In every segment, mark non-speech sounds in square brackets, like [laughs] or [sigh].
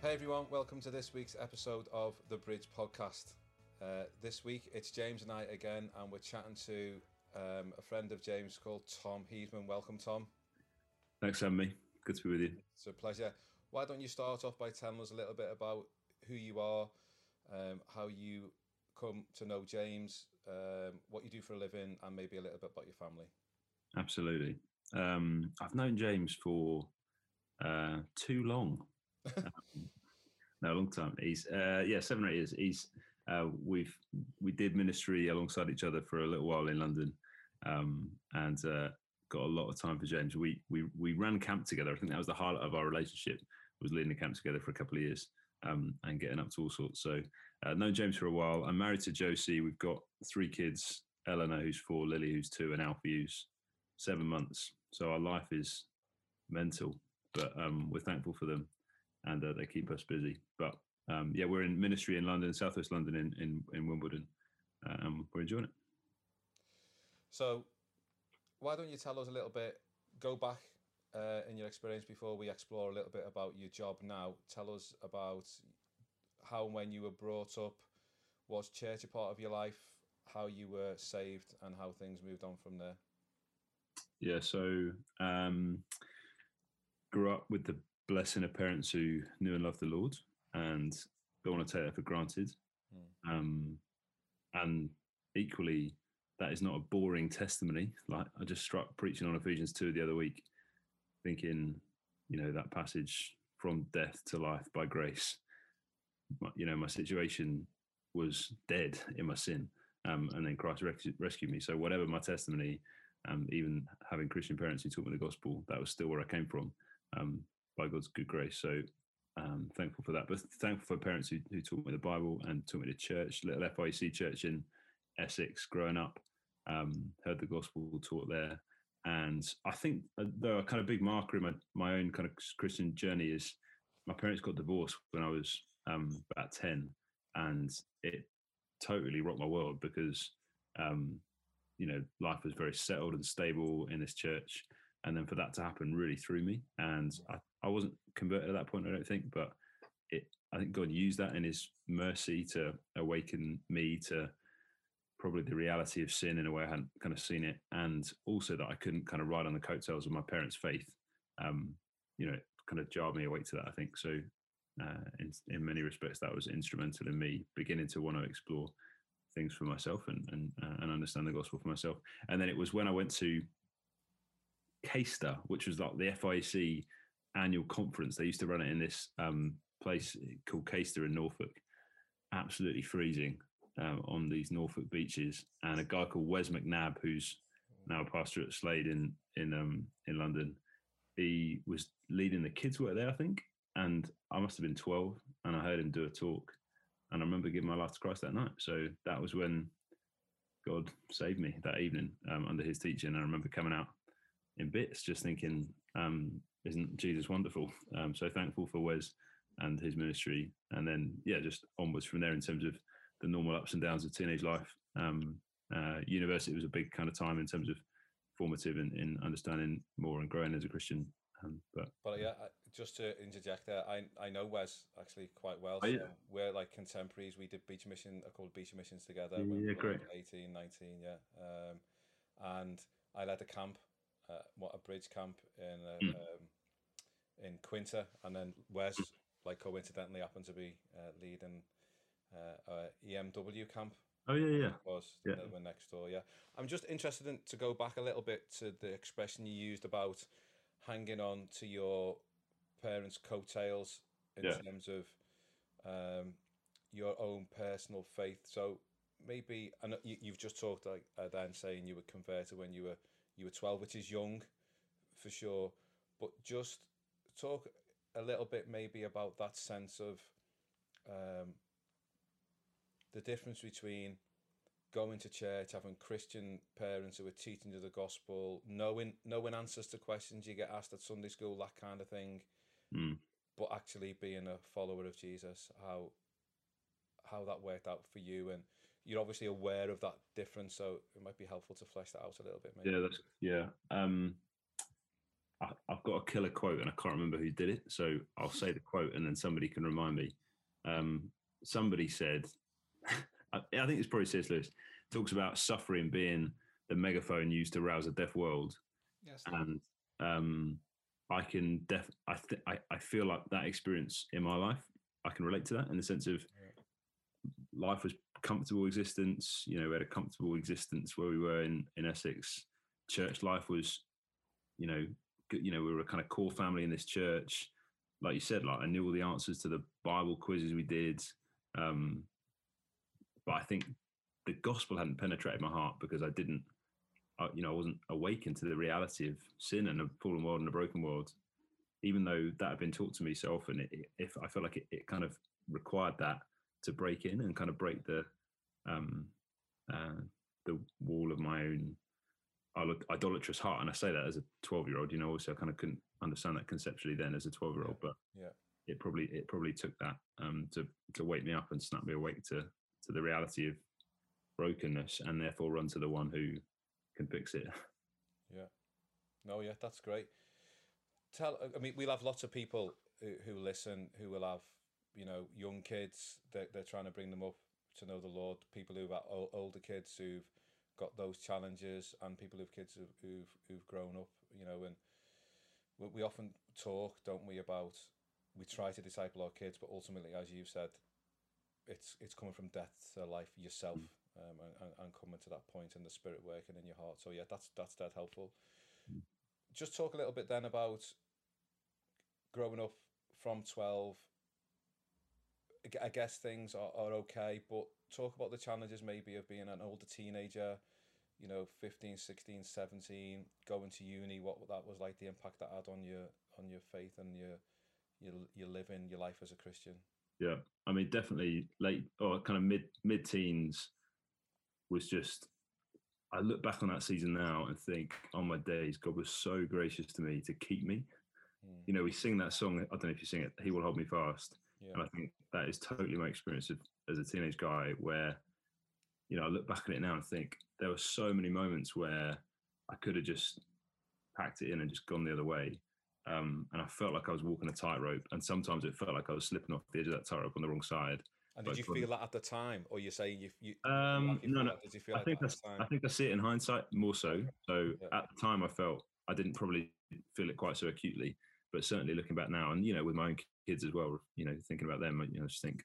Hey everyone, welcome to this week's episode of the Bridge Podcast. Uh, this week it's James and I again, and we're chatting to um, a friend of James called Tom Heedman. Welcome, Tom. Thanks for having me. Good to be with you. It's a pleasure. Why don't you start off by telling us a little bit about who you are, um, how you come to know James, um, what you do for a living, and maybe a little bit about your family. Absolutely. Um, I've known James for uh, too long. [laughs] um, no, a long time. He's uh, yeah, seven or eight years. He's uh, we've we did ministry alongside each other for a little while in London, um, and uh, got a lot of time for James. We we we ran camp together. I think that was the highlight of our relationship. Was leading the camp together for a couple of years um, and getting up to all sorts. So uh, known James for a while. I'm married to Josie. We've got three kids: Eleanor, who's four, Lily, who's two, and Alfie, who's seven months. So our life is mental, but um, we're thankful for them, and uh, they keep us busy. But um, yeah, we're in ministry in London, Southwest London, in in, in Wimbledon, uh, and we're enjoying it. So, why don't you tell us a little bit? Go back uh, in your experience before we explore a little bit about your job now. Tell us about how and when you were brought up. Was church a part of your life? How you were saved and how things moved on from there? Yeah, so um, grew up with the blessing of parents who knew and loved the Lord, and don't want to take that for granted. Mm. Um, and equally, that is not a boring testimony. Like I just struck preaching on Ephesians two the other week, thinking, you know, that passage from death to life by grace. You know, my situation was dead in my sin, um, and then Christ rescued me. So whatever my testimony, um, even having Christian parents who taught me the gospel, that was still where I came from um, by God's good grace. So um, thankful for that. But thankful for parents who, who taught me the Bible and taught me the church, little FIEC church in Essex growing up. Um, heard the gospel taught there. And I think uh, though a kind of big marker in my, my own kind of Christian journey is my parents got divorced when I was um, about 10 and it totally rocked my world because um, you know life was very settled and stable in this church and then for that to happen really threw me and I, I wasn't converted at that point i don't think but it i think god used that in his mercy to awaken me to probably the reality of sin in a way i hadn't kind of seen it and also that i couldn't kind of ride on the coattails of my parents faith um you know it kind of jarred me awake to that i think. So uh, in, in many respects that was instrumental in me beginning to want to explore things for myself and and, uh, and understand the gospel for myself. And then it was when i went to Caister, which was like the FIEC annual conference. They used to run it in this um, place called Caister in Norfolk. Absolutely freezing um, on these Norfolk beaches, and a guy called Wes McNabb, who's now a pastor at Slade in in um, in London. He was leading the kids work there, I think, and I must have been twelve, and I heard him do a talk, and I remember giving my life to Christ that night. So that was when God saved me that evening um, under His teaching. And I remember coming out in bits, just thinking, um, isn't Jesus wonderful? Um, so thankful for Wes and his ministry, and then yeah, just onwards from there in terms of the normal ups and downs of teenage life. Um, uh, university was a big kind of time in terms of formative in, in understanding more and growing as a Christian. Um, but but yeah, just to interject there, I I know Wes actually quite well. So oh, yeah. We're like contemporaries. We did beach mission, I called beach missions together. Yeah, when yeah, great. Like 18, 19, yeah. Um, and I led a camp uh, what a bridge camp in uh, mm. um, in Quinta, and then Wes, like coincidentally, happened to be uh, leading uh, EMW camp. Oh yeah, yeah. Was yeah. we're next door. Yeah, I'm just interested in, to go back a little bit to the expression you used about hanging on to your parents' coattails in yeah. terms of um, your own personal faith. So maybe, and you, have just talked like uh, then saying you were converted when you were you were 12, which is young for sure. But just talk a little bit maybe about that sense of um, the difference between going to church, having Christian parents who are teaching you the gospel, knowing knowing answers to questions you get asked at Sunday school, that kind of thing, mm. but actually being a follower of Jesus, how how that worked out for you and you're obviously aware of that difference, so it might be helpful to flesh that out a little bit. Maybe. Yeah, that's yeah. Um, I, have got a killer quote and I can't remember who did it. So I'll say the quote and then somebody can remind me. Um, somebody said, [laughs] I, I think it's probably C.S. Lewis, talks about suffering being the megaphone used to rouse a deaf world. Yes. And um, I can def I, th- I I feel like that experience in my life I can relate to that in the sense of life was comfortable existence. You know, we had a comfortable existence where we were in in Essex. Church life was, you know, you know, we were a kind of core family in this church. Like you said, like I knew all the answers to the Bible quizzes we did. Um, but I think the gospel hadn't penetrated my heart because I didn't, I, you know, I wasn't awakened to the reality of sin and a fallen world and a broken world. Even though that had been taught to me so often, it, if I felt like it, it kind of required that to break in and kind of break the um, uh, the wall of my own idolatrous heart. And I say that as a 12 year old, you know, also I kind of couldn't understand that conceptually then as a 12 year old, but yeah, it probably, it probably took that um, to, to wake me up and snap me awake to, to the reality of brokenness and therefore run to the one who can fix it. [laughs] Yeah. No, yeah, that's great. Tell, I mean, we'll have lots of people who, who listen who will have, you know, young kids that they're trying to bring them up to know the Lord, people who are older kids who've got those challenges and people who've kids who've, who've, who've grown up, you know, and we, we often talk, don't we, about we try to disciple our kids, but ultimately, as you've said, it's it's coming from death to life yourself, um, and, and coming to that point and the spirit working in your heart. So yeah, that's that's dead helpful. Just talk a little bit then about growing up from twelve. I guess things are, are okay, but talk about the challenges maybe of being an older teenager, you know, 15, 16, 17, going to uni, what that was like, the impact that had on your on your faith and your your your living, your life as a Christian. Yeah. I mean definitely late or kind of mid mid teens was just I look back on that season now and think, on oh my days, God was so gracious to me to keep me. Mm. You know, we sing that song, I don't know if you sing it, He Will Hold Me Fast. Yeah. And I think that is totally my experience of, as a teenage guy where, you know, I look back at it now and think there were so many moments where I could have just packed it in and just gone the other way. Um, and I felt like I was walking a tightrope. And sometimes it felt like I was slipping off the edge of that tightrope on the wrong side. And did you feel that at the time, or you're saying you? you um, you no, no. Did you feel I like think I think I see it in hindsight more so. So yeah. at the time, I felt I didn't probably feel it quite so acutely, but certainly looking back now, and you know, with my own kids as well. You know, thinking about them, you know, just think,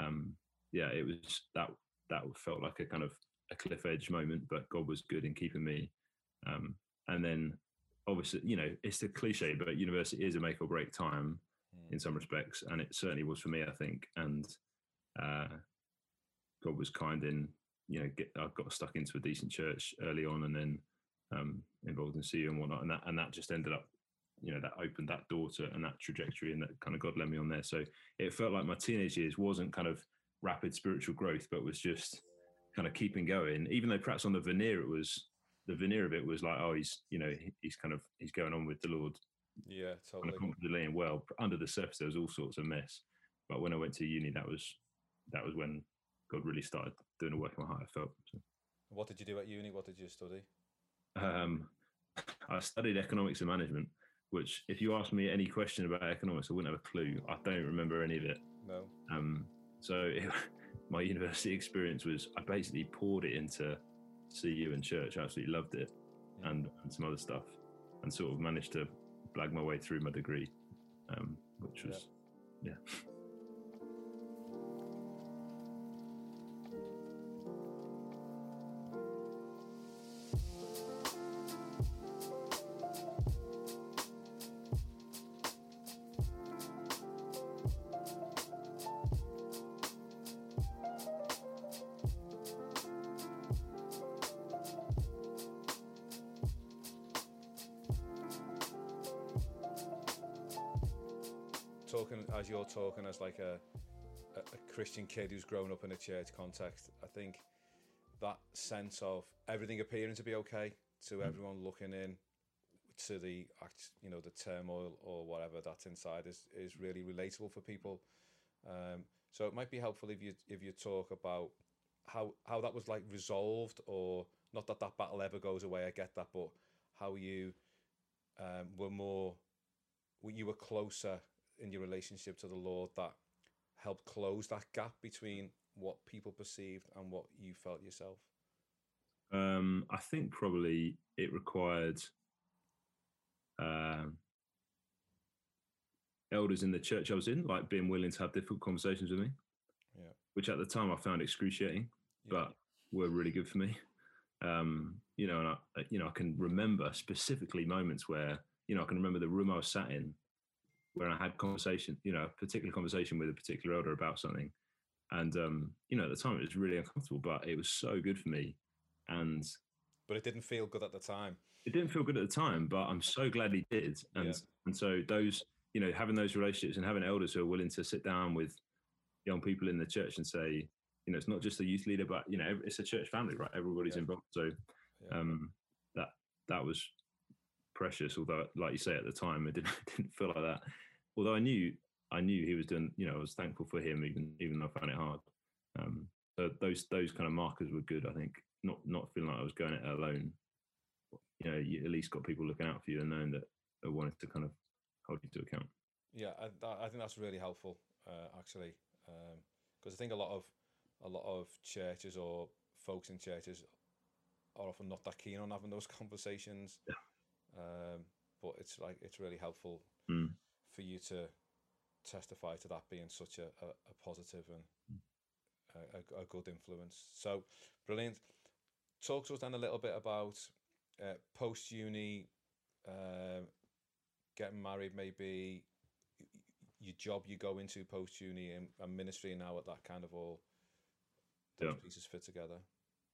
um, yeah, it was that that felt like a kind of a cliff edge moment, but God was good in keeping me. Um, and then obviously, you know, it's a cliche, but university is a make or break time mm. in some respects, and it certainly was for me, I think. And uh, God was kind in, you know, get, I got stuck into a decent church early on, and then um, involved in CU and whatnot, and that and that just ended up you know that opened that door to and that trajectory and that kind of God led me on there. So it felt like my teenage years wasn't kind of rapid spiritual growth, but was just kind of keeping going. Even though perhaps on the veneer it was the veneer of it was like, oh, he's you know he's kind of he's going on with the Lord. Yeah, totally. Kind of confidently and well. Under the surface, there was all sorts of mess. But when I went to uni, that was that was when God really started doing a work in my heart. I felt. So. What did you do at uni? What did you study? Um, [laughs] I studied economics and management which if you ask me any question about economics, I wouldn't have a clue. I don't remember any of it. No. Um, so it, [laughs] my university experience was I basically poured it into CU and church. I absolutely loved it, mm. and, and some other stuff, and sort of managed to blag my way through my degree, um, which was yeah. yeah. [laughs] kid who's grown up in a church context, I think that sense of everything appearing to be okay to mm. everyone looking in to the act, you know, the turmoil or whatever that's inside is is really relatable for people. Um, so it might be helpful if you if you talk about how how that was like resolved or not that that battle ever goes away. I get that, but how you um, were more, you were closer in your relationship to the Lord that helped close that gap between what people perceived and what you felt yourself? Um, I think probably it required um, elders in the church I was in, like being willing to have difficult conversations with me. Yeah. Which at the time I found excruciating, yeah. but were really good for me. Um, you know, and I, you know, I can remember specifically moments where, you know, I can remember the room I was sat in where I had conversation, you know, a particular conversation with a particular elder about something. And, um, you know, at the time it was really uncomfortable, but it was so good for me. And, but it didn't feel good at the time. It didn't feel good at the time, but I'm so glad he did. And, yeah. and so those, you know, having those relationships and having elders who are willing to sit down with young people in the church and say, you know, it's not just the youth leader, but you know, it's a church family, right? Everybody's yeah. involved. So yeah. um, that that was precious. Although, like you say, at the time, it didn't [laughs] didn't feel like that. Although I knew I knew he was doing, you know, I was thankful for him, even even though I found it hard. Um, so those those kind of markers were good. I think not not feeling like I was going it alone. You know, you at least got people looking out for you and knowing that they wanted to kind of hold you to account. Yeah, I, I think that's really helpful, uh, actually, because um, I think a lot of a lot of churches or folks in churches are often not that keen on having those [laughs] conversations. Yeah. Um, but it's like it's really helpful mm. for you to testify to that being such a, a, a positive and a, a, good influence. So brilliant. Talk to us then a little bit about uh, post uni, uh, getting married, maybe your job you go into post uni and, and ministry now at that kind of all those yeah. pieces fit together.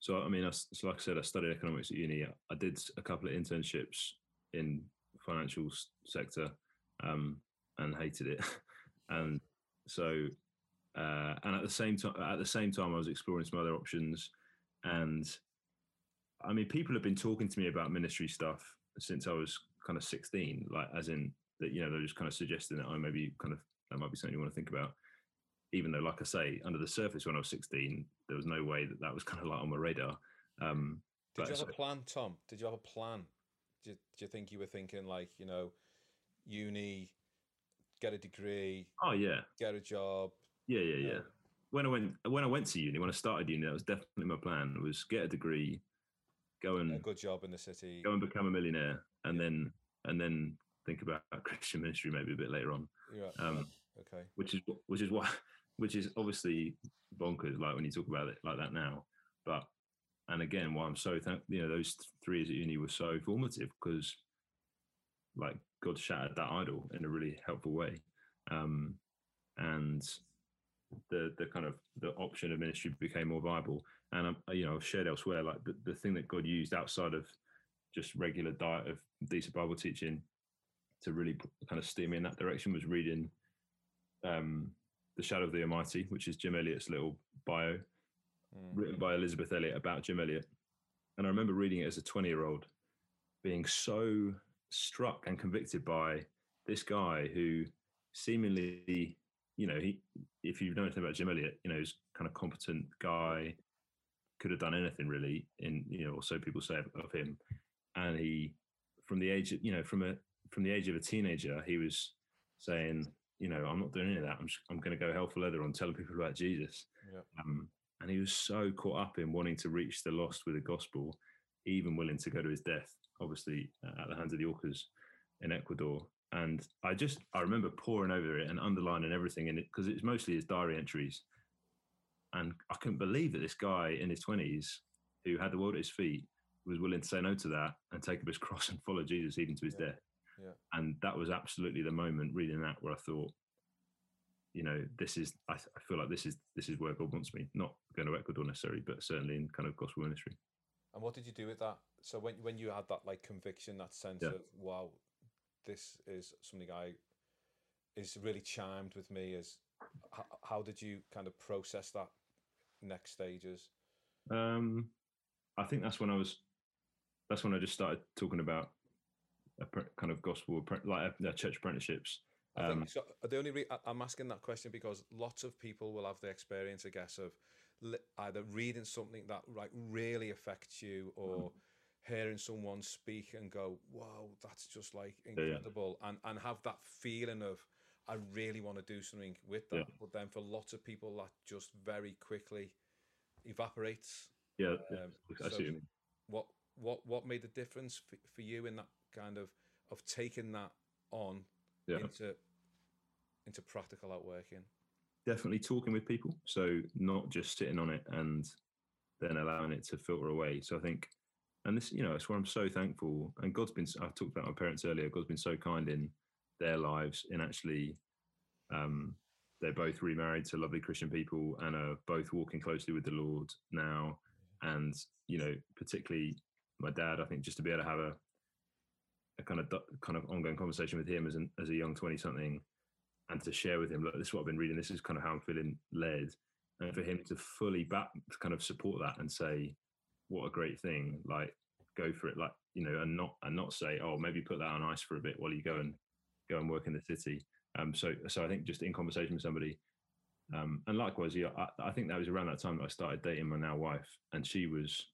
So I mean, I, so like I said, I studied economics at uni. I did a couple of internships in financial sector um, and hated it. [laughs] and so, uh, and at the same time, at the same time, I was exploring some other options. And I mean, people have been talking to me about ministry stuff since I was kind of 16, like as in that, you know, they're just kind of suggesting that I maybe kind of, that might be something you want to think about. Even though, like I say, under the surface when I was 16, there was no way that that was kind of like on my radar. Um, Did you have so, a plan, Tom? Did you have a plan? Do you, do you think you were thinking like, you know, uni, get a degree? Oh yeah, get a job. Yeah, yeah, yeah. Know? When I went when I went to uni, when I started uni, that was definitely my plan. Was get a degree, go and a good job in the city, go and become a millionaire, and yeah. then and then think about [laughs] Christian ministry maybe a bit later on. Yeah. Um, okay. Which is which is why [laughs] which is obviously bonkers. Like when you talk about it like that now, but and again, why I'm so thankful. You know, those three years at uni were so formative because, like, God shattered that idol in a really helpful way, um, and the the kind of the option of ministry became more viable. And um, you know, I've shared elsewhere like the, the thing that God used outside of just regular diet of decent Bible teaching to really kind of steer me in that direction was reading um, The Shadow of the Almighty, which is Jim Elliot's little bio mm. written by Elizabeth Elliot about Jim Elliot. And I remember reading it as a 20 year old, being so struck and convicted by this guy who seemingly, you know, he, if you know anything about Jim Elliot, you know, he's kind of competent guy, could have done anything really, in you know, or so people say of him. And he, from the age, of, you know, from a from the age of a teenager, he was saying, you know, I'm not doing any of that. I'm just, I'm going to go hell for leather on telling people about Jesus. Yeah. Um, and he was so caught up in wanting to reach the lost with the gospel, even willing to go to his death, obviously uh, at the hands of the Aucas in Ecuador. And I just, I remember poring over it and underlining everything in it because it's mostly his diary entries. And I couldn't believe that this guy in his 20s who had the world at his feet was willing to say no to that and take up his [laughs] cross and follow Jesus even to his yeah. death. Yeah. And that was absolutely the moment reading that where I thought, you know, this is I, I, feel like this is this is where God wants me. Not going to Ecuador necessarily, but certainly in kind of gospel ministry. And what did you do with that? So when when you had that like conviction, that sense yeah. of wow, this is something I is really chimed with me. Is how, how did you kind of process that next stages? Um, I think that's when I was. That's when I just started talking about a kind of gospel like uh, church apprenticeships I think um, so. The only re- I'm asking that question because lots of people will have the experience, I guess, of li- either reading something that like really affects you or mm. hearing someone speak and go, "Wow, that's just like incredible," yeah. and and have that feeling of I really want to do something with that. Yeah. But then for lots of people, that just very quickly evaporates. Yeah, um, I so. What what what made the difference for, for you in that kind of of taking that on yeah. into into practical outworking? Definitely talking with people. So not just sitting on it and then allowing it to filter away. So I think, and this, you know, it's where I'm so thankful. And God's been, I talked about my parents earlier, God's been so kind in their lives in actually, um, they're both remarried to lovely Christian people and are both walking closely with the Lord now. And, you know, particularly my dad, I think just to be able to have a, a kind of kind of ongoing conversation with him as an as a young twenty something, and to share with him, look, this is what I've been reading. This is kind of how I'm feeling led, and for him to fully back, to kind of support that and say, what a great thing, like go for it, like you know, and not and not say, oh, maybe put that on ice for a bit while you go and go and work in the city. Um, so so I think just in conversation with somebody, um, and likewise, yeah, I, I think that was around that time that I started dating my now wife, and she was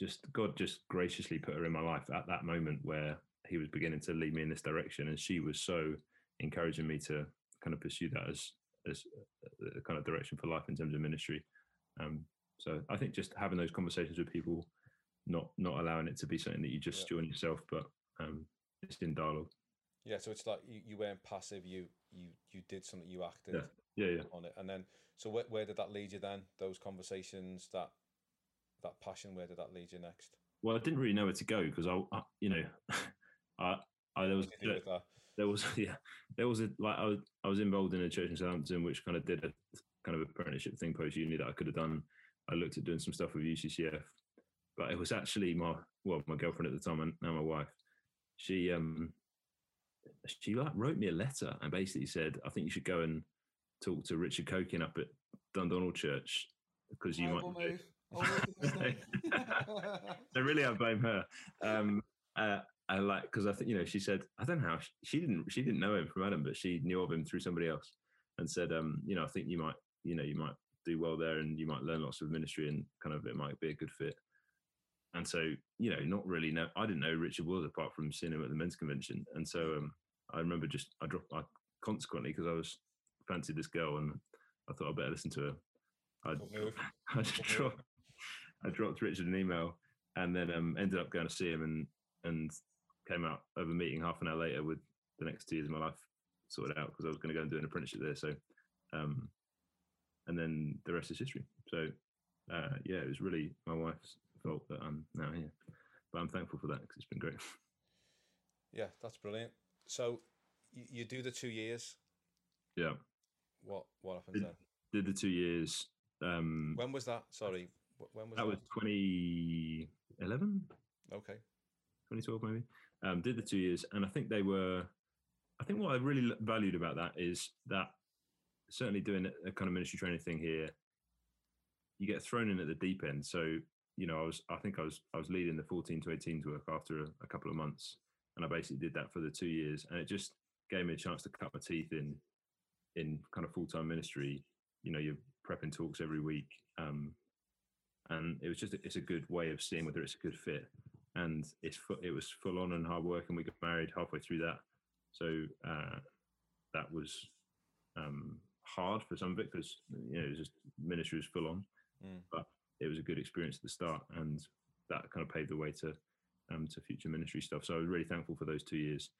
just God just graciously put her in my life at that moment where he was beginning to lead me in this direction, and she was so encouraging me to kind of pursue that as as a kind of direction for life in terms of ministry. Um, so I think just having those conversations with people, not not allowing it to be something that you just yeah. stew on yourself, but um, it's in dialogue. Yeah, so it's like you, you weren't passive. You you you did something. You acted. Yeah. Yeah, yeah. On it, and then so where, where did that lead you then? Those conversations, that that passion, where did that lead you next? Well, I didn't really know where to go because I, I, you know, [laughs] I, I there was there, there, was [laughs] yeah there was a like I was I was involved in a church in Southampton which kind of did a kind of apprenticeship thing post uni that I could have done. I looked at doing some stuff with UCCF, but it was actually my well my girlfriend at the time and now my wife. She um she like wrote me a letter and basically said I think you should go and talk to Richard Coekin up at Dundonald Church because you might. I [laughs] [laughs] really, I blame her. Um, uh, I like because I think you know she said I don't know how she, she, didn't she didn't know him from Adam, but she knew of him through somebody else, and said um, you know I think you might you know you might do well there and you might learn lots of ministry and kind of it might be a good fit. And so you know not really know I didn't know Richard was apart from seeing him at the men's convention, and so um, I remember just I dropped I consequently because I was fancied this girl and I thought I better listen to her. I, I just dropped I dropped Richard an email and then um, ended up going to see him and and came out of a meeting half an hour later with the next two years of my life sorted out because I was going to go and do an apprenticeship there. So, um, and then the rest is history. So, uh, yeah, it was really my wife's fault that I'm now here, but I'm thankful for that because it's been great. [laughs] Yeah, that's brilliant. So, you, you do the two years. Yeah. What what happens did, then? Did the two years. Um, when was that? Sorry, when was that? That was 2011. Okay. 2012 maybe. Um, did the two years, and I think they were. I think what I really valued about that is that certainly doing a kind of ministry training thing here, you get thrown in at the deep end. So you know, I was I think I was I was leading the 14 to 18s work after a, a couple of months, and I basically did that for the two years, and it just gave me a chance to cut my teeth in in kind of full time ministry. You know, you're prepping talks every week, um, and it was just a, it's a good way of seeing whether it's a good fit. And it's it was full on and hard work, and we got married halfway through that. So uh, that was um, hard for some of it because you know it was just ministry was full on, mm. but it was a good experience at the start, and that kind of paved the way to um, to future ministry stuff. So I was really thankful for those two years.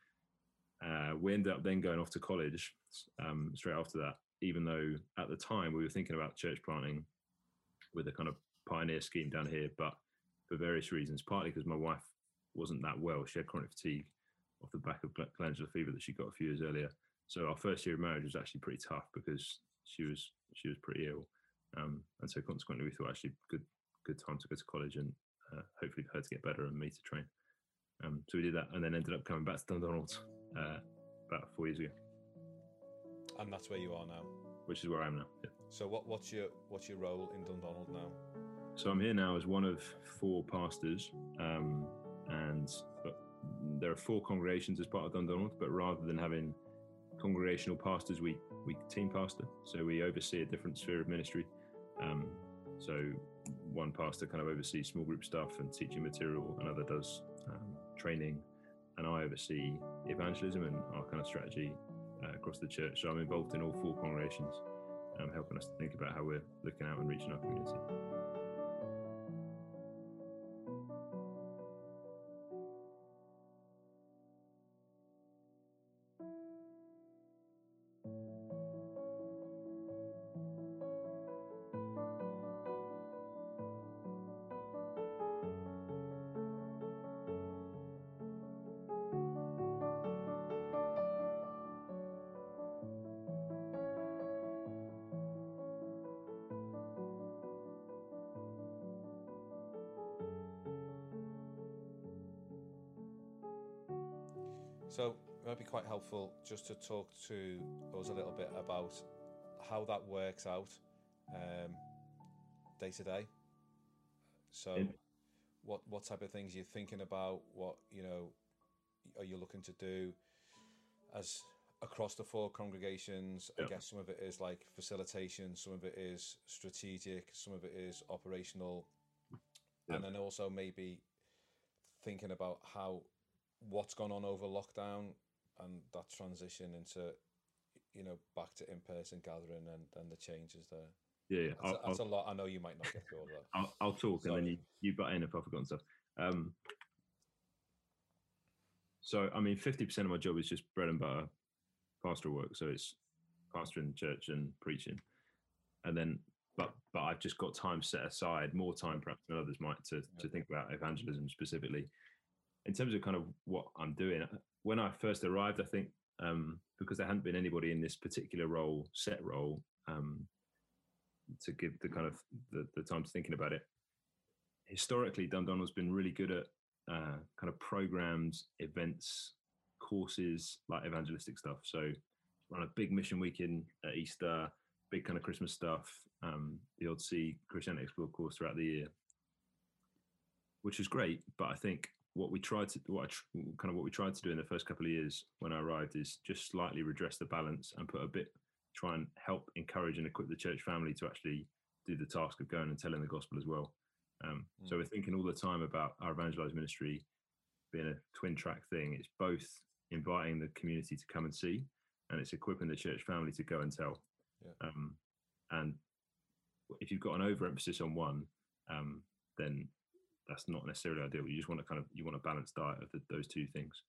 Uh, we ended up then going off to college um, straight after that, even though at the time we were thinking about church planting with a kind of pioneer scheme down here, but for various reasons, partly because my wife wasn't that well. She had chronic fatigue off the back of glandular fever that she got a few years earlier. So our first year of marriage was actually pretty tough because she was she was pretty ill, um, and so consequently we thought actually good good time to go to college and uh, hopefully for her to get better and me to train. Um, so we did that, and then ended up coming back to Dundonald uh, about four years ago. And that's where you are now. Which is where I am now. Yeah. So what, what's your what's your role in Dundonald now? So I'm here now as one of four pastors, um, and there are four congregations as part of Dundonald. But rather than having congregational pastors, we we team pastor. So we oversee a different sphere of ministry. Um, So one pastor kind of oversees small group stuff and teaching material, another does um, training, and I oversee evangelism and our kind of strategy uh, across the church. So I'm involved in all four congregations, um, helping us to think about how we're looking out and reaching our community. Helpful just to talk to us a little bit about how that works out um, day to day. So, In- what what type of things you're thinking about? What you know are you looking to do as across the four congregations? Yeah. I guess some of it is like facilitation, some of it is strategic, some of it is operational, yeah. and then also maybe thinking about how what's gone on over lockdown and that transition into you know back to in-person gathering and, and the changes there. Yeah, yeah. That's, that's a lot i know you might not get through all that. I'll, I'll talk Sorry. and then you, you butt in if i've forgotten stuff. Um, so i mean 50% of my job is just bread and butter pastoral work. So it's pastoring church and preaching. And then but but i've just got time set aside more time perhaps than others might to, to think about evangelism specifically. In terms of kind of what I'm doing, when I first arrived, I think um, because there hadn't been anybody in this particular role, set role, um, to give the kind of the, the time to thinking about it. Historically, Dundonald's been really good at uh, kind of programs, events, courses, like evangelistic stuff. So run a big mission weekend at Easter, big kind of Christmas stuff, um, the Odd Sea Christianity Explore course throughout the year, which is great. But I think what we tried to what tr- kind of what we tried to do in the first couple of years when I arrived is just slightly redress the balance and put a bit try and help encourage and equip the church family to actually do the task of going and telling the gospel as well. Um, mm. So we're thinking all the time about our evangelized ministry being a twin track thing. It's both inviting the community to come and see, and it's equipping the church family to go and tell. Yeah. Um, and if you've got an overemphasis on one, um, then that's not necessarily ideal. You just want to kind of you want a balanced diet of the, those two things.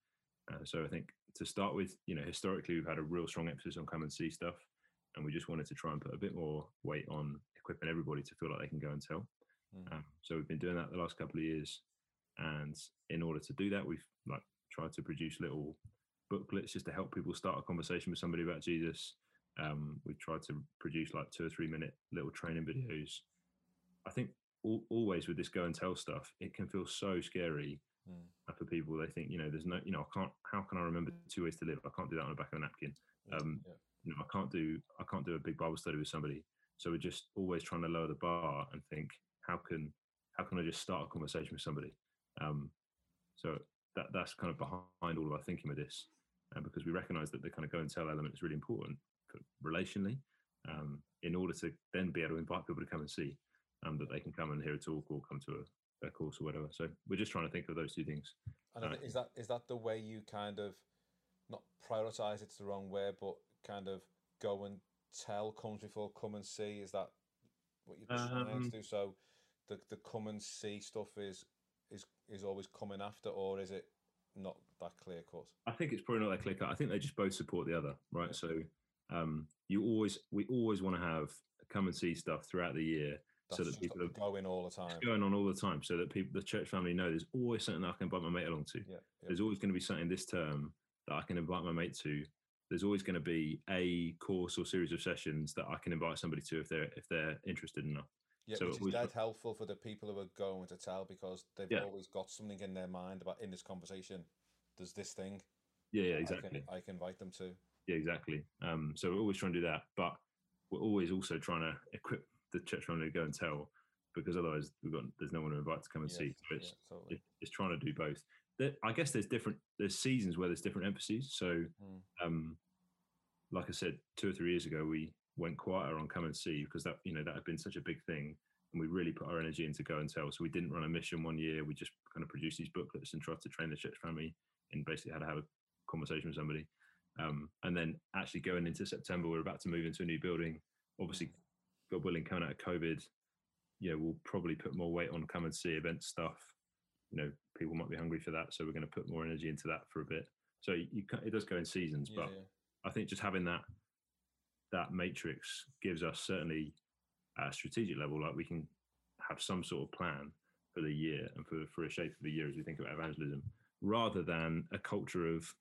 Uh, so I think to start with, you know, historically we've had a real strong emphasis on come and see stuff, and we just wanted to try and put a bit more weight on equipping everybody to feel like they can go and tell. Mm. Um, so we've been doing that the last couple of years, and in order to do that, we've like tried to produce little booklets just to help people start a conversation with somebody about Jesus. Um, we've tried to produce like two or three minute little training videos. I think always with this go and tell stuff, it can feel so scary mm. for people. They think, you know, there's no, you know, I can't. How can I remember two ways to live? I can't do that on the back of a napkin. Um, yeah. You know, I can't do. I can't do a big Bible study with somebody. So we're just always trying to lower the bar and think, how can how can I just start a conversation with somebody? Um, so that that's kind of behind all of our thinking with this, uh, because we recognise that the kind of go and tell element is really important relationally, um, in order to then be able to invite people to come and see um, that they can come and hear a talk or come to a, a, course or whatever. So we're just trying to think of those two things. And uh, is that is that the way you kind of not prioritize? It's the wrong way, but kind of go and tell comes before come and see. Is that what you're trying um, to do? So the the come and see stuff is is is always coming after, or is it not that clear cut? I think it's probably not that clear cut. I think they just both support the other, right? Yeah. So um, you always we always want to have come and see stuff throughout the year so that people are going all the time. going on all the time, so that people, the church family know there's always something I can invite my mate along to. Yeah, yeah. There's always going to be something this term that I can invite my mate to. There's always going to be a course or series of sessions that I can invite somebody to if they're if they're interested enough. Yeah, so which is dead helpful for the people who are going to tell because they've yeah. always got something in their mind about in this conversation. There's this thing. Yeah, yeah, exactly. I can, I can invite them to. Yeah, exactly. Um, so we're always trying to do that, but we're always also trying to equip the church family to go and tell because otherwise we've got there's no one to invite to come and see. So it's, yeah, totally. it, it's trying to do both. There, I guess there's different there's seasons where there's different emphases. So, mm. um, like I said, two or three years ago we went quieter on come and see because that you know that had been such a big thing. and we really put our energy into go and tell. So we didn't run a mission one year. We just kind of produced these booklets and tried to train the church family in basically how to have a conversation with somebody. Um, and then actually going into September, we're about to move into a new building. Obviously. God willing, coming out of COVID, you know, we'll probably put more weight on come and see event stuff. You know, people might be hungry for that, so we're going to put more energy into that for a bit. So you, it does go in seasons, yeah, but yeah. I think just having that that matrix gives us certainly at a strategic level, like we can have some sort of plan for the year and for for a shape of the year as we think about evangelism, rather than a culture of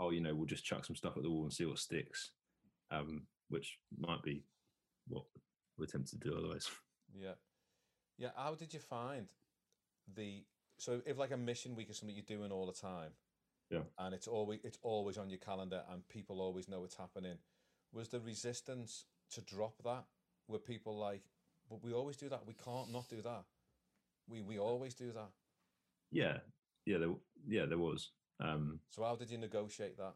oh, you know, we'll just chuck some stuff at the wall and see what sticks, um, which might be what we're tempted to do otherwise. Yeah, yeah. How did you find the so if like a mission week is something you're doing all the time, yeah, and it's always it's always on your calendar and people always know it's happening. Was the resistance to drop that? Were people like, but we always do that. We can't not do that. We we always do that. Yeah, yeah, there, yeah, there was. Um, so how did you negotiate that?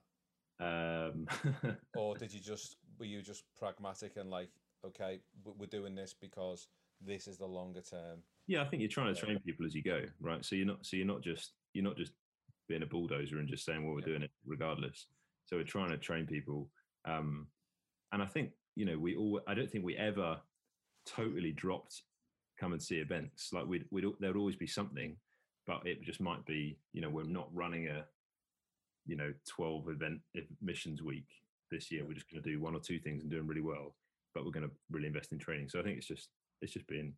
Um, [laughs] or did you just were you just pragmatic and like, okay, we're doing this because this is the longer term? Yeah, I think you're trying to train people as you go, right? So you're not so you're not just you're not just being a bulldozer and just saying, well, we're yeah. doing it regardless. So we're trying to train people, um, and I think you know we all. I don't think we ever totally dropped come and see events. Like we'd, we'd there'd always be something, but it just might be you know we're not running a you know 12 event missions week this year we're just going to do one or two things and doing really well but we're going to really invest in training. So i think it's just it's just being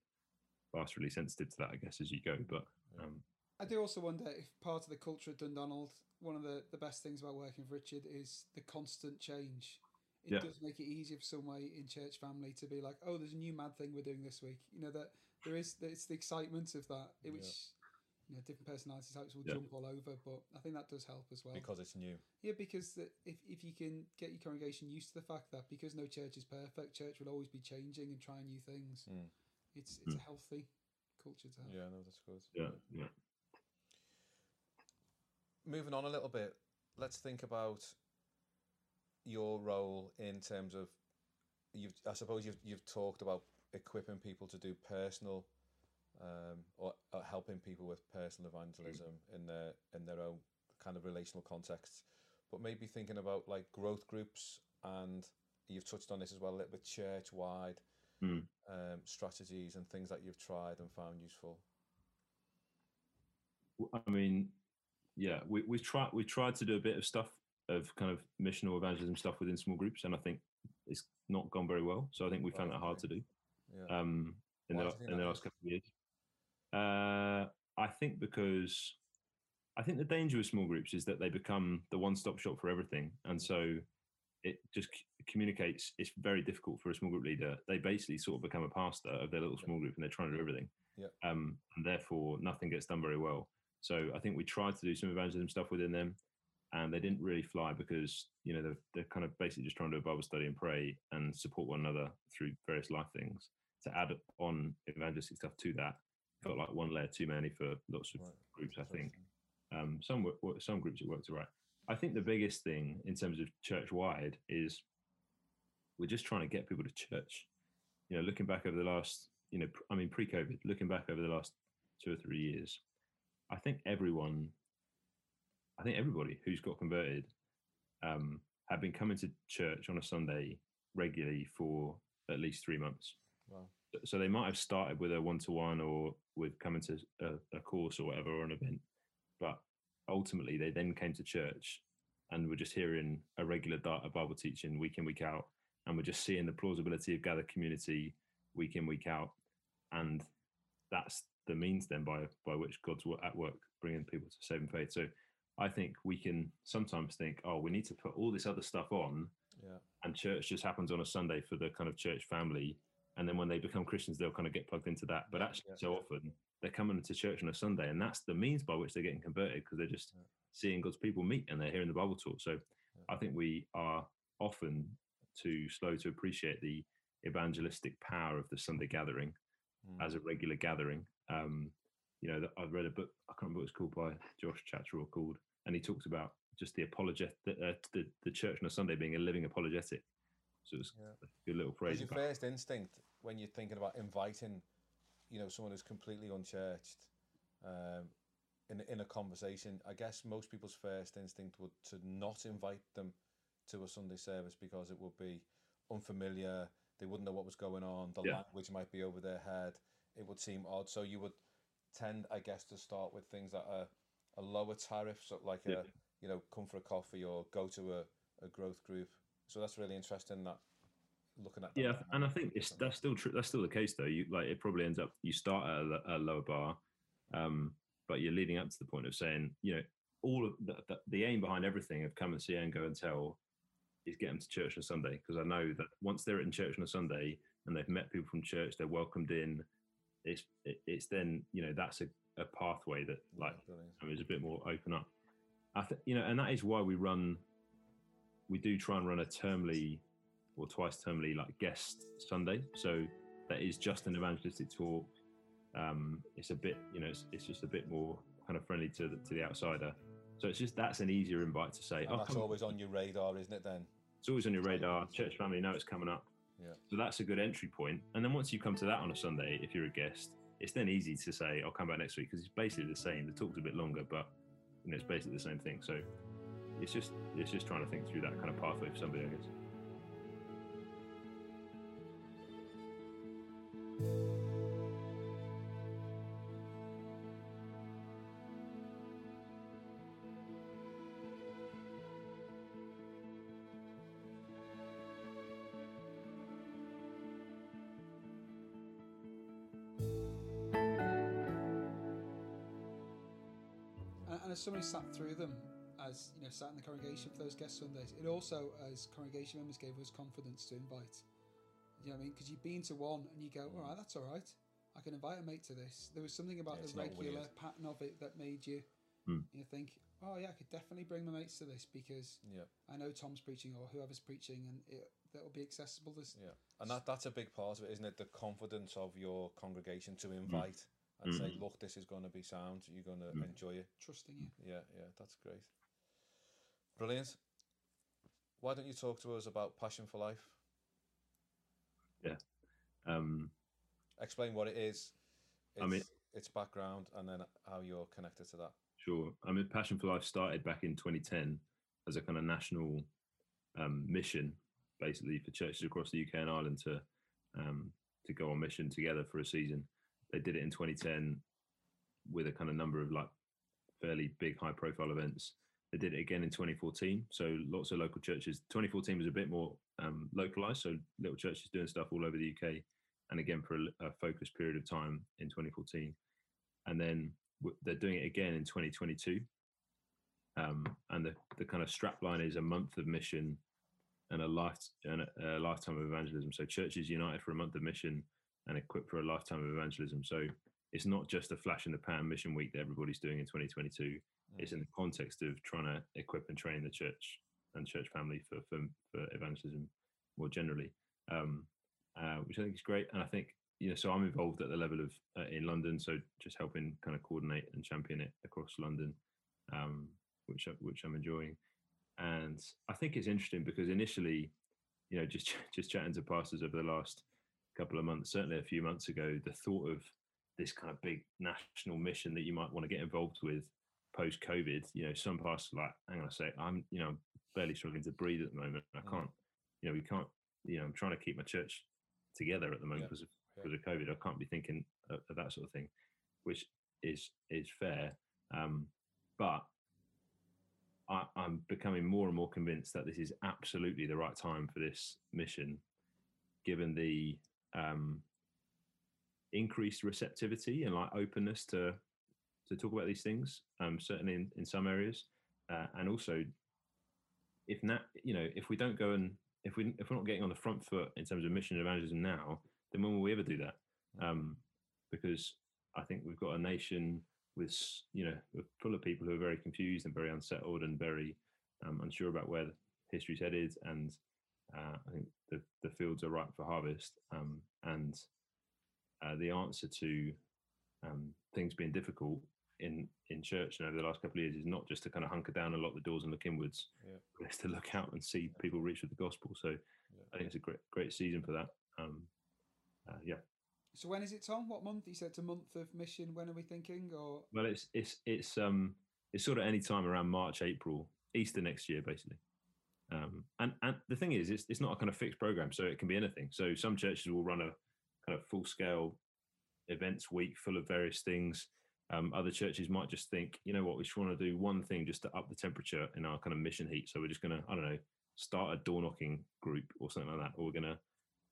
really sensitive to that i guess as you go but um, i do also wonder if part of the culture at dundonald one of the, the best things about working with richard is the constant change. It yeah. does make it easier for some way in church family to be like oh there's a new mad thing we're doing this week. You know that there is it's the excitement of that which yeah you know, different personality types will yeah. jump all over, but I think that does help as well because it's new. Yeah, because if if you can get your congregation used to the fact that because no church is perfect, church will always be changing and trying new things. Mm. It's it's mm. a healthy culture to have. Yeah, no, that's good. Yeah, yeah. Moving on a little bit, let's think about your role in terms of you've. I suppose you've you've talked about equipping people to do personal um, or, or, helping people with personal evangelism in their in their own kind of relational contexts. But maybe thinking about like growth groups and you've touched on this as well a little bit church wide mm. um, strategies and things that you've tried and found useful. I mean, yeah, we we tried we tried to do a bit of stuff of kind of missional evangelism stuff within small groups, and I think it's not gone very well. So I think we found that hard to do. Yeah. Um, in the in the last couple of years. Uh, I think because I think the danger with small groups is that they become the one-stop shop for everything, and so it just c- communicates. It's very difficult for a small group leader. They basically sort of become a pastor of their little small group, and they're trying to do everything. Yeah. Um, and therefore, nothing gets done very well. So I think we tried to do some evangelism stuff within them, and they didn't really fly because you know they're, they're kind of basically just trying to do a Bible study and pray and support one another through various life things. To add on evangelistic stuff to that, felt like one layer too many for lots of right. groups. I think um, some some groups it worked all right. I think the biggest thing in terms of church wide is we're just trying to get people to church. You know, looking back over the last, you know, I mean, pre-COVID, looking back over the last two or three years, I think everyone, I think everybody who's got converted um, have been coming to church on a Sunday regularly for at least three months. Wow so they might have started with a one-to-one or with coming to a, a course or whatever or an event but ultimately they then came to church and were just hearing a regular bible teaching week in week out and we're just seeing the plausibility of gather community week in week out. And that's the means then by by which god's at work bringing people to saving faith. So i think we can sometimes think oh we need to put all this other stuff on yeah. and church just happens on a sunday for the kind of church family and then when they become Christians, they'll kind of get plugged into that. But actually, yeah. so often they're coming to church on a Sunday, and that's the means by which they're getting converted because they're just yeah. seeing God's people meet and they're hearing the Bible talk. So yeah. I think we are often too slow to appreciate the evangelistic power of the Sunday gathering mm. as a regular gathering. Um, you know, I've read a book, I can't remember what it's called by Josh Chatraw called, and he talks about just the apologetic, the, uh, the, the church on a Sunday being a living apologetic. So it's yeah. a good little phrase. Your first instinct when you're thinking about inviting, you know, someone who's completely unchurched, um, in in a conversation, I guess most people's first instinct would to not invite them to a Sunday service because it would be unfamiliar. They wouldn't know what was going on. The yeah. language might be over their head. It would seem odd. So you would tend, I guess, to start with things that are a lower tariff, so like yeah. a you know, come for a coffee or go to a, a growth group. So that's really interesting. That looking at yeah, and I think it's that's still true. That's still the case though. You like it probably ends up you start at a, a lower bar, um, but you're leading up to the point of saying, you know, all of the, the, the aim behind everything of come and see and go and tell is get them to church on Sunday because I know that once they're in church on a Sunday and they've met people from church, they're welcomed in. It's it, it's then you know that's a, a pathway that like yeah, is a bit more open up. I think you know, and that is why we run. We do try and run a termly or twice termly like guest Sunday. So that is just an evangelistic talk. Um, it's a bit, you know, it's, it's just a bit more kind of friendly to the, to the outsider. So it's just that's an easier invite to say. And oh, that's always on your radar, isn't it? Then it's always on your radar. Church family know it's coming up. Yeah. So that's a good entry point. And then once you come to that on a Sunday, if you're a guest, it's then easy to say, "I'll come back next week" because it's basically the same. The talk's a bit longer, but you know, it's basically the same thing. So it's just it's just trying to think through that kind of pathway for somebody, I guess. As somebody sat through them, as you know, sat in the congregation for those guest Sundays, it also, as congregation members, gave us confidence to invite. You know what I mean? Because you've been to one and you go, all right, that's all right. I can invite a mate to this. There was something about yeah, the regular pattern of it that made you, mm. you know, think, oh yeah, I could definitely bring my mates to this because yeah. I know Tom's preaching or whoever's preaching, and it that'll be accessible. To yeah, and that that's a big part of it, isn't it? The confidence of your congregation to hmm. invite. Mm and mm. say, look, this is going to be sound. You're going to mm. enjoy it. Trusting you. Yeah, yeah, that's great. Brilliant. Why don't you talk to us about Passion for Life? Yeah. Um, Explain what it is. Its, I mean, its background, and then how you're connected to that. Sure. I mean, Passion for Life started back in 2010 as a kind of national um, mission, basically for churches across the UK and Ireland to um, to go on mission together for a season they did it in 2010 with a kind of number of like fairly big high profile events. They did it again in 2014. So lots of local churches. 2014 was a bit more um, localized. So little churches doing stuff all over the UK. And again, for a, a focused period of time in 2014. And then w- they're doing it again in 2022. Um, and the, the kind of strap line is a month of mission and a life and a, a lifetime of evangelism. So churches united for a month of mission and equipped for a lifetime of evangelism. So it's not just a flash in the pan mission week that everybody's doing in 2022. Mm. It's in the context of trying to equip and train the church and church family for for, for evangelism more generally, um, uh, which I think is great. And I think you know, so I'm involved at the level of uh, in London, so just helping kind of coordinate and champion it across London, um, which which I'm enjoying. And I think it's interesting because initially, you know, just [laughs] just chatting to pastors over the last couple of months, certainly a few months ago, the thought of this kind of big national mission that you might want to get involved with post COVID, you know, some pastors like, hang on a sec, I'm, you know, barely struggling to breathe at the moment. I mm. can't, you know, we can't, you know, I'm trying to keep my church together at the moment yeah. because of because of COVID. I can't be thinking of, of, that sort of thing, which is is fair. Um, but I, I'm becoming more and more convinced that this is absolutely the right time for this mission, given the um, increased receptivity and like openness to to talk about these things. Um, certainly in, in some areas, uh, and also if not, you know, if we don't go and if we if we're not getting on the front foot in terms of mission and evangelism now, then when will we ever do that? Um, because I think we've got a nation with you know full of people who are very confused and very unsettled and very um, unsure about where history's headed and uh, I think the, the fields are ripe for harvest, um, and uh, the answer to um, things being difficult in in church and over the last couple of years is not just to kind of hunker down and lock the doors and look inwards, yeah. but [laughs] it's to look out and see people reach with the gospel. So yeah. I think it's a great great season for that. Um, uh, yeah. So when is it, Tom? What month? You said it's a month of mission. When are we thinking? Or well, it's it's it's um it's sort of any time around March, April, Easter next year, basically. Um, and and the thing is, it's it's not a kind of fixed program, so it can be anything. So some churches will run a kind of full scale events week full of various things. Um, other churches might just think, you know what, we just want to do one thing just to up the temperature in our kind of mission heat. So we're just going to, I don't know, start a door knocking group or something like that. Or we're going to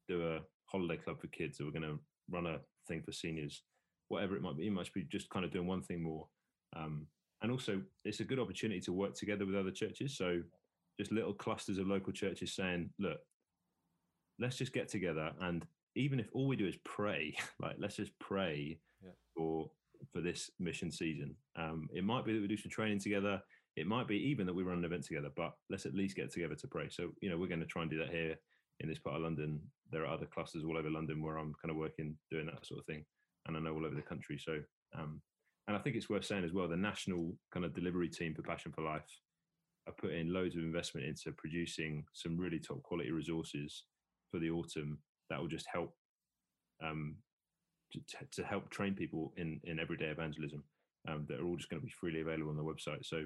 do a holiday club for kids, or we're going to run a thing for seniors, whatever it might be. It might be just kind of doing one thing more. Um, and also, it's a good opportunity to work together with other churches. So just little clusters of local churches saying, look, let's just get together and even if all we do is pray, [laughs] like let's just pray yeah. for for this mission season. Um, it might be that we do some training together. It might be even that we run an event together, but let's at least get together to pray. So, you know, we're going to try and do that here in this part of London. There are other clusters all over London where I'm kind of working, doing that sort of thing. And I know all over the country. So, um, and I think it's worth saying as well, the national kind of delivery team for Passion for Life are putting loads of investment into producing some really top quality resources for the autumn that will just help um, to, to, help train people in in everyday evangelism um, that are all just going to be freely available on the website. So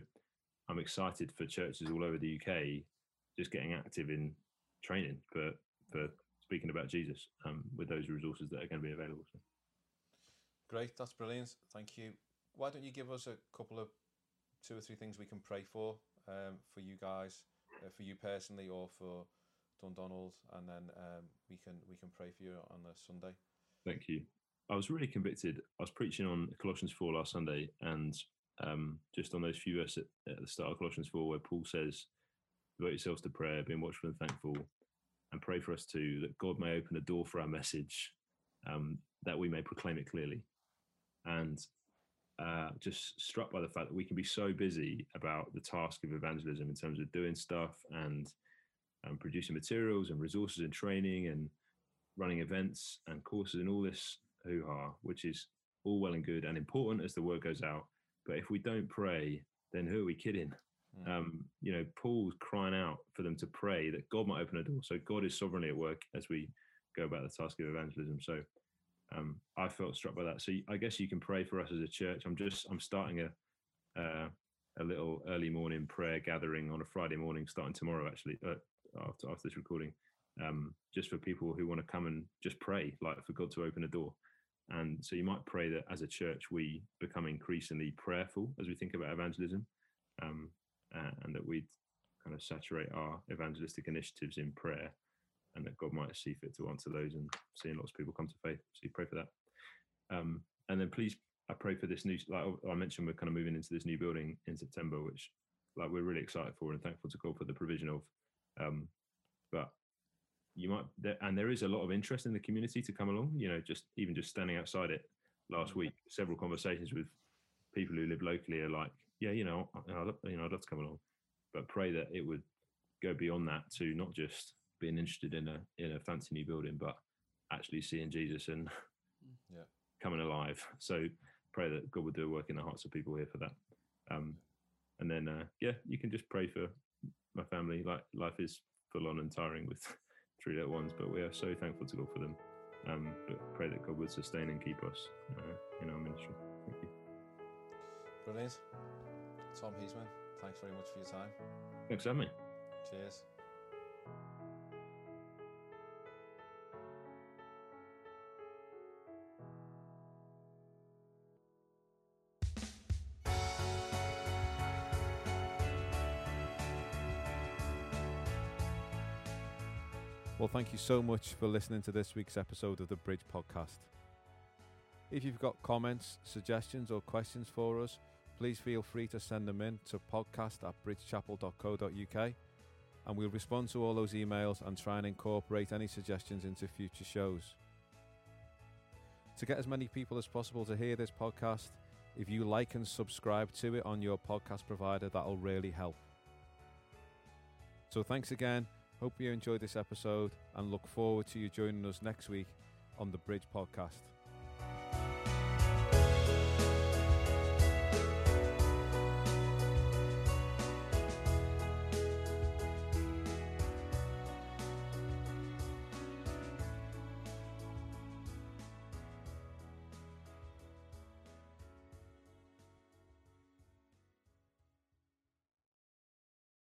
I'm excited for churches all over the UK just getting active in training for for speaking about Jesus um, with those resources that are going to be available. So. Great, that's brilliant. Thank you. Why don't you give us a couple of two or three things we can pray for um, for you guys, uh, for you personally, or for Dundonald, and then um, we can we can pray for you on a Sunday. Thank you. I was really convicted. I was preaching on Colossians four last Sunday, and um, just on those few verses at, at the start of Colossians four, where Paul says, "Devote yourselves to prayer, being watchful and thankful, and pray for us too, that God may open a door for our message, um, that we may proclaim it clearly." And uh, just struck by the fact that we can be so busy about the task of evangelism in terms of doing stuff and and producing materials and resources and training and running events and courses and all this hoo ha, which is all well and good and important as the word goes out. But if we don't pray, then who are we kidding? Mm. Um, you know, Paul's crying out for them to pray that God might open a door. So God is sovereignly at work as we go about the task of evangelism. So um, I felt struck by that. So I guess you can pray for us as a church. I'm just I'm starting a uh, a little early morning prayer gathering on a Friday morning, starting tomorrow actually. Uh, after after this recording, um, just for people who want to come and just pray, like for God to open a door. And so you might pray that as a church we become increasingly prayerful as we think about evangelism, um, uh, and that we kind of saturate our evangelistic initiatives in prayer, and that God might see fit to answer those and seeing lots of people come to faith. So you pray for that. Um, and then please, I pray for this new. Like I mentioned, we're kind of moving into this new building in September, which like we're really excited for and thankful to God for the provision of. Um, but you might, and there is a lot of interest in the community to come along. You know, just even just standing outside it last mm. week, several conversations with people who live locally are like, yeah, you know, I, love, you know, I'd love to come along, but pray that it would go beyond that to not just being interested in a in a fancy new building, but actually seeing Jesus and mm. yeah. coming alive. So pray that God would do a work in the hearts of people here for that. Um, and then, uh, yeah, you can just pray for my family. Like life is full on and tiring with three little ones, but we are so thankful to God for them. Um, but pray that God would sustain and keep us uh, in our ministry. Thank you. Brilliant. Tom Heisman, thanks very much for your time. Thanks for having me. Cheers. Well, thank you so much for listening to this week's episode of the Bridge Podcast. If you've got comments, suggestions, or questions for us, please feel free to send them in to podcast at bridgechapel.co.uk and we'll respond to all those emails and try and incorporate any suggestions into future shows. To get as many people as possible to hear this podcast, if you like and subscribe to it on your podcast provider, that'll really help. So thanks again Hope you enjoyed this episode and look forward to you joining us next week on the Bridge Podcast.